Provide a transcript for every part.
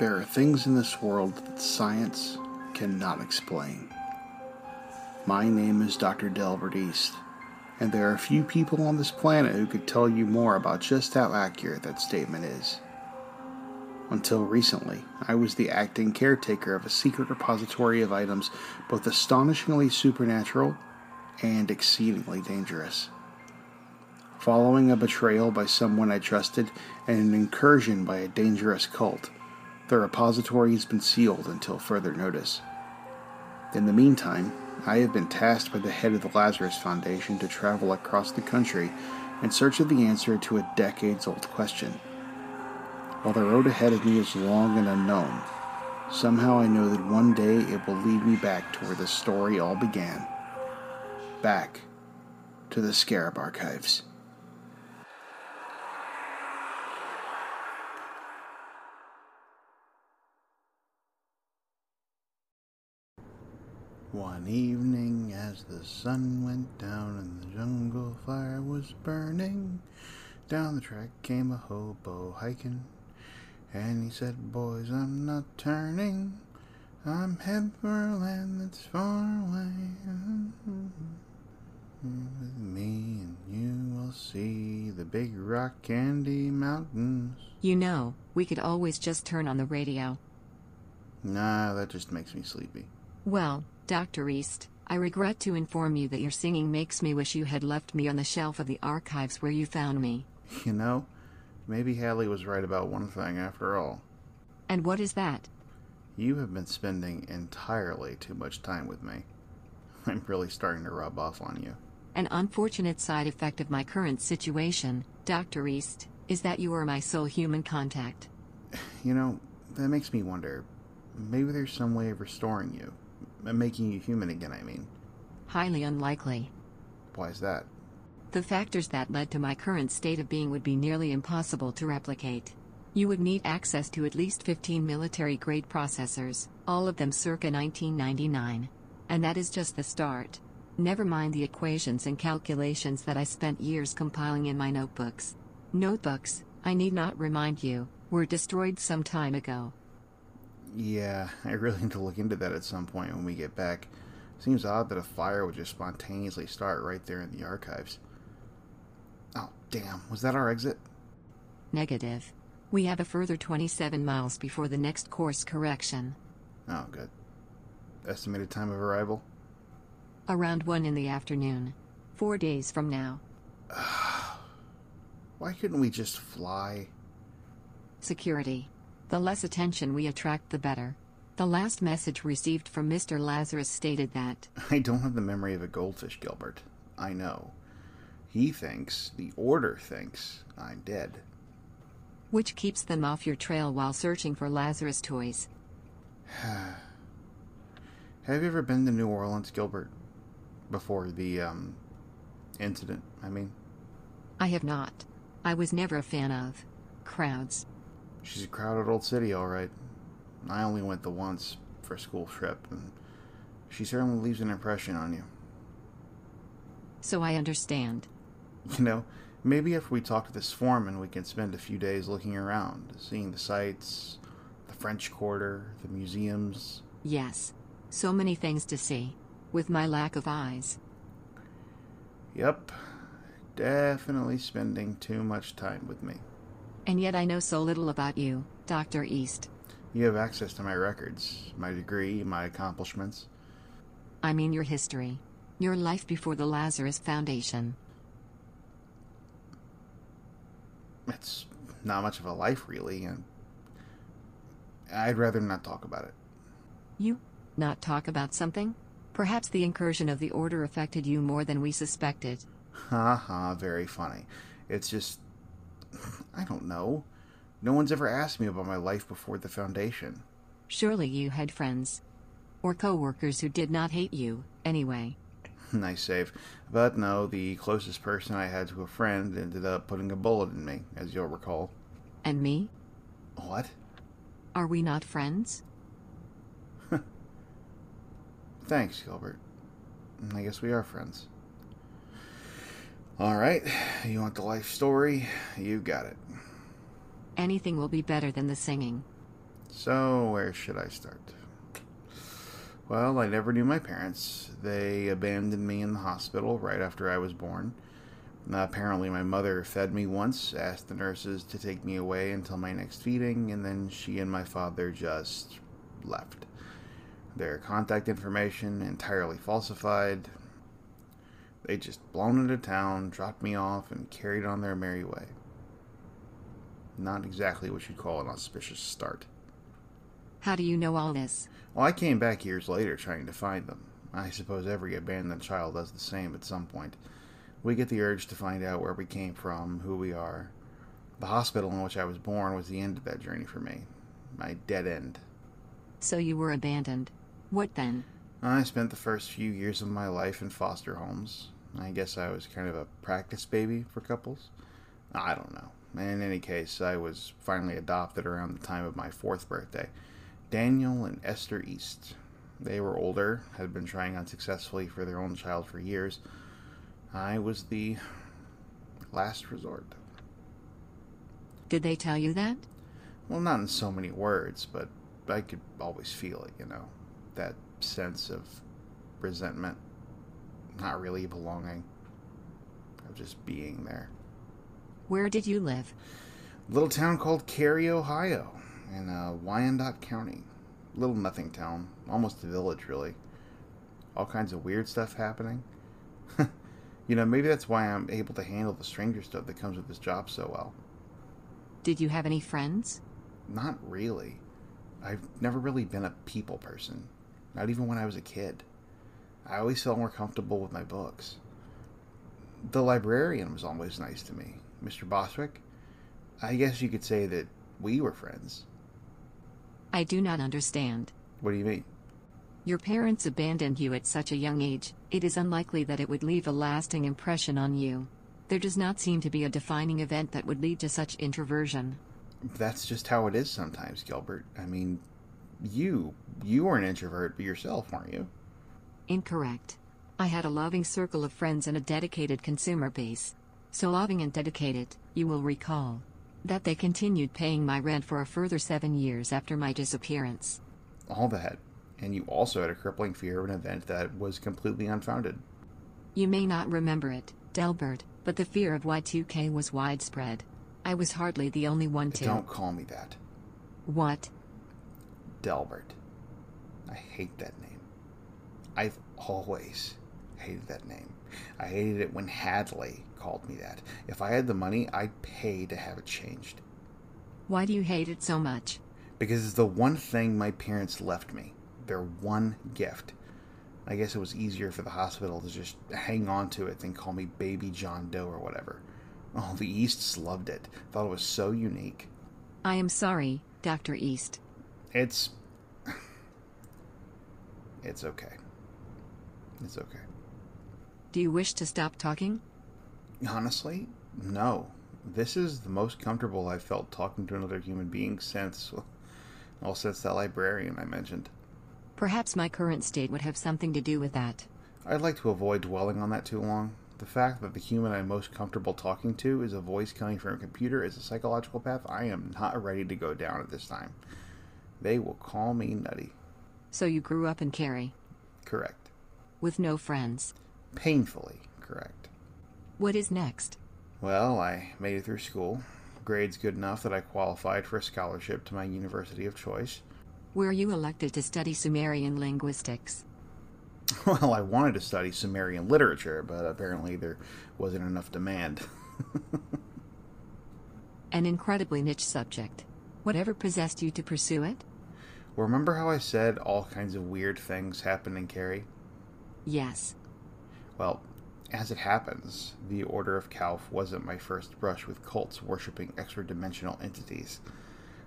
There are things in this world that science cannot explain. My name is Dr. Delbert East, and there are few people on this planet who could tell you more about just how accurate that statement is. Until recently, I was the acting caretaker of a secret repository of items both astonishingly supernatural and exceedingly dangerous. Following a betrayal by someone I trusted and an incursion by a dangerous cult, the repository has been sealed until further notice. In the meantime, I have been tasked by the head of the Lazarus Foundation to travel across the country in search of the answer to a decades old question. While the road ahead of me is long and unknown, somehow I know that one day it will lead me back to where the story all began. Back to the Scarab Archives. One evening, as the sun went down and the jungle fire was burning, down the track came a hobo hiking, and he said, Boys, I'm not turning. I'm heading for a land that's far away. With me, and you will see the big rock candy mountains. You know, we could always just turn on the radio. Nah, that just makes me sleepy. Well, Dr. East, I regret to inform you that your singing makes me wish you had left me on the shelf of the archives where you found me. You know, maybe Hadley was right about one thing after all. And what is that? You have been spending entirely too much time with me. I'm really starting to rub off on you. An unfortunate side effect of my current situation, Dr. East, is that you are my sole human contact. You know, that makes me wonder maybe there's some way of restoring you. Making you human again, I mean. Highly unlikely. Why is that? The factors that led to my current state of being would be nearly impossible to replicate. You would need access to at least 15 military grade processors, all of them circa 1999. And that is just the start. Never mind the equations and calculations that I spent years compiling in my notebooks. Notebooks, I need not remind you, were destroyed some time ago. Yeah, I really need to look into that at some point when we get back. Seems odd that a fire would just spontaneously start right there in the archives. Oh, damn. Was that our exit? Negative. We have a further 27 miles before the next course correction. Oh, good. Estimated time of arrival? Around 1 in the afternoon. Four days from now. Why couldn't we just fly? Security. The less attention we attract, the better. The last message received from Mr. Lazarus stated that I don't have the memory of a goldfish, Gilbert. I know. He thinks, the Order thinks, I'm dead. which keeps them off your trail while searching for Lazarus toys. Have you ever been to New Orleans, Gilbert? Before the, um, incident, I mean? I have not. I was never a fan of crowds. She's a crowded old city, all right. I only went the once for a school trip, and she certainly leaves an impression on you. So I understand. You know, maybe if we talk to this foreman, we can spend a few days looking around, seeing the sights, the French Quarter, the museums. Yes. So many things to see. With my lack of eyes. Yep, definitely spending too much time with me. And yet I know so little about you, Dr. East. You have access to my records, my degree, my accomplishments. I mean your history. Your life before the Lazarus Foundation. It's not much of a life, really, and I'd rather not talk about it. You not talk about something? Perhaps the incursion of the Order affected you more than we suspected. Ha ha, very funny. It's just. I don't know. No one's ever asked me about my life before the Foundation. Surely you had friends. Or coworkers who did not hate you, anyway. nice save. But no, the closest person I had to a friend ended up putting a bullet in me, as you'll recall. And me? What? Are we not friends? Thanks, Gilbert. I guess we are friends. All right, you want the life story? You got it. Anything will be better than the singing. So, where should I start? Well, I never knew my parents. They abandoned me in the hospital right after I was born. Uh, apparently, my mother fed me once, asked the nurses to take me away until my next feeding, and then she and my father just left. Their contact information entirely falsified. They just blown into town, dropped me off, and carried on their merry way. Not exactly what you'd call an auspicious start. How do you know all this? Well, I came back years later trying to find them. I suppose every abandoned child does the same at some point. We get the urge to find out where we came from, who we are. The hospital in which I was born was the end of that journey for me. My dead end. So you were abandoned. What then? I spent the first few years of my life in foster homes. I guess I was kind of a practice baby for couples. I don't know. In any case, I was finally adopted around the time of my fourth birthday. Daniel and Esther East. They were older, had been trying unsuccessfully for their own child for years. I was the last resort. Did they tell you that? Well, not in so many words, but I could always feel it, you know. That sense of resentment, not really belonging, of just being there. Where did you live? little town called Carey, Ohio, in uh, Wyandot County. Little nothing town, almost a village, really. All kinds of weird stuff happening. you know, maybe that's why I'm able to handle the stranger stuff that comes with this job so well. Did you have any friends? Not really. I've never really been a people person, not even when I was a kid. I always felt more comfortable with my books. The librarian was always nice to me, Mr. Boswick. I guess you could say that we were friends. I do not understand. What do you mean? Your parents abandoned you at such a young age, it is unlikely that it would leave a lasting impression on you. There does not seem to be a defining event that would lead to such introversion. That's just how it is sometimes, Gilbert. I mean, you you were an introvert yourself, weren't you? Incorrect. I had a loving circle of friends and a dedicated consumer base. So loving and dedicated, you will recall. That they continued paying my rent for a further seven years after my disappearance. All that. And you also had a crippling fear of an event that was completely unfounded. You may not remember it, Delbert, but the fear of Y2K was widespread. I was hardly the only one to. Don't call me that. What? Delbert. I hate that name. I've always hated that name. I hated it when Hadley called me that. If I had the money, I'd pay to have it changed. Why do you hate it so much? Because it's the one thing my parents left me. Their one gift. I guess it was easier for the hospital to just hang on to it than call me Baby John Doe or whatever. Oh, the Easts loved it. Thought it was so unique. I am sorry, Dr. East. It's. It's okay. It's okay. Do you wish to stop talking? Honestly, no. This is the most comfortable I've felt talking to another human being since. Well, since that librarian I mentioned. Perhaps my current state would have something to do with that. I'd like to avoid dwelling on that too long. The fact that the human I'm most comfortable talking to is a voice coming from a computer is a psychological path I am not ready to go down at this time. They will call me nutty. So you grew up in Carey, Correct. with no friends. Painfully correct. What is next? Well, I made it through school. Grades good enough that I qualified for a scholarship to my university of choice. Were you elected to study Sumerian linguistics? Well, I wanted to study Sumerian literature, but apparently there wasn't enough demand. An incredibly niche subject. Whatever possessed you to pursue it? Remember how I said all kinds of weird things happen in Carey? Yes. Well, As it happens, the Order of Calf wasn't my first brush with cults worshipping extra dimensional entities.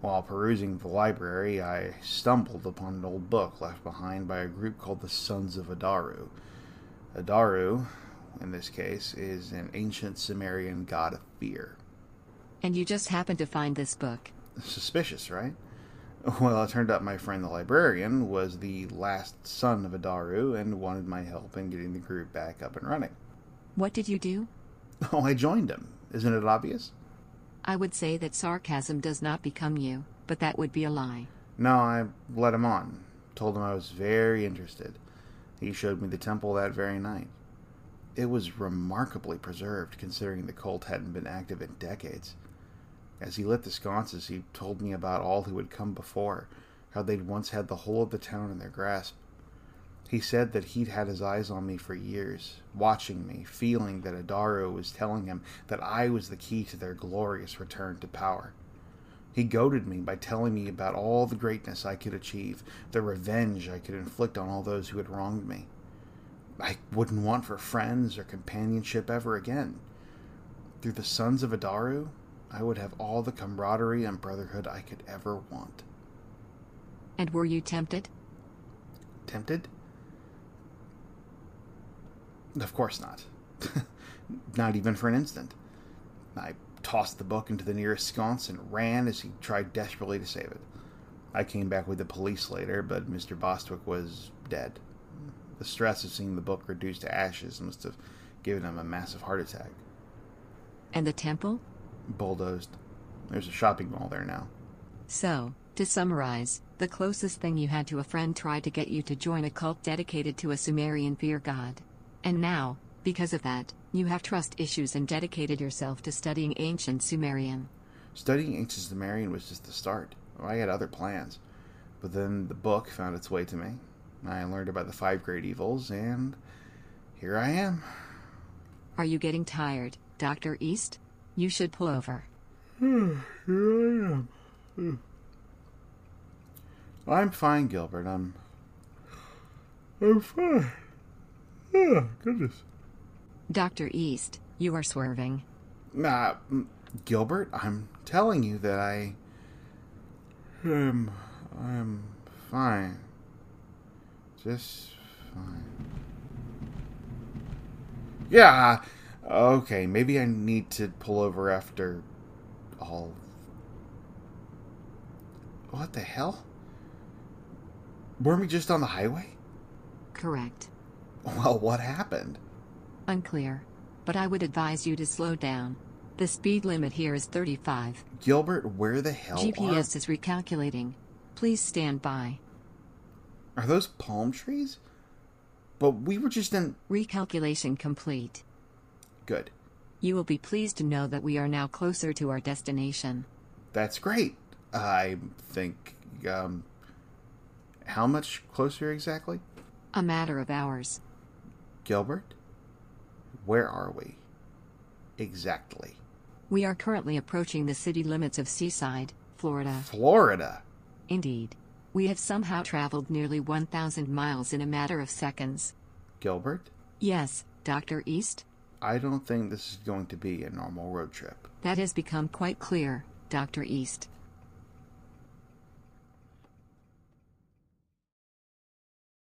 While perusing the library, I stumbled upon an old book left behind by a group called the Sons of Adaru. Adaru, in this case, is an ancient Sumerian god of fear. And you just happened to find this book. Suspicious, right? Well, it turned out my friend the librarian was the last son of Adaru and wanted my help in getting the group back up and running. What did you do? Oh, I joined him. Isn't it obvious? I would say that sarcasm does not become you, but that would be a lie. No, I let him on. Told him I was very interested. He showed me the temple that very night. It was remarkably preserved, considering the cult hadn't been active in decades. As he lit the sconces, he told me about all who had come before, how they'd once had the whole of the town in their grasp. He said that he'd had his eyes on me for years, watching me, feeling that Adaru was telling him that I was the key to their glorious return to power. He goaded me by telling me about all the greatness I could achieve, the revenge I could inflict on all those who had wronged me. I wouldn't want for friends or companionship ever again. Through the sons of Adaru, I would have all the camaraderie and brotherhood I could ever want. And were you tempted? Tempted? Of course not. not even for an instant. I tossed the book into the nearest sconce and ran as he tried desperately to save it. I came back with the police later, but Mr. Bostwick was dead. The stress of seeing the book reduced to ashes must have given him a massive heart attack. And the temple? Bulldozed. There's a shopping mall there now. So, to summarize, the closest thing you had to a friend tried to get you to join a cult dedicated to a Sumerian fear god. And now, because of that, you have trust issues and dedicated yourself to studying ancient Sumerian. Studying ancient Sumerian was just the start. I had other plans. But then the book found its way to me. I learned about the five great evils, and here I am. Are you getting tired, Dr. East? You should pull over. here I am. I'm fine, Gilbert. I'm. I'm fine. Oh, goodness. Dr. East, you are swerving. Uh, Gilbert, I'm telling you that I am. I'm fine. Just fine. Yeah, okay, maybe I need to pull over after all. What the hell? Weren't we just on the highway? Correct. Well, what happened? Unclear. But I would advise you to slow down. The speed limit here is 35. Gilbert, where the hell GPS are... is recalculating. Please stand by. Are those palm trees? But we were just in. Recalculation complete. Good. You will be pleased to know that we are now closer to our destination. That's great. I think. Um, how much closer exactly? A matter of hours. Gilbert, where are we? Exactly. We are currently approaching the city limits of Seaside, Florida. Florida? Indeed. We have somehow traveled nearly 1,000 miles in a matter of seconds. Gilbert? Yes, Dr. East? I don't think this is going to be a normal road trip. That has become quite clear, Dr. East.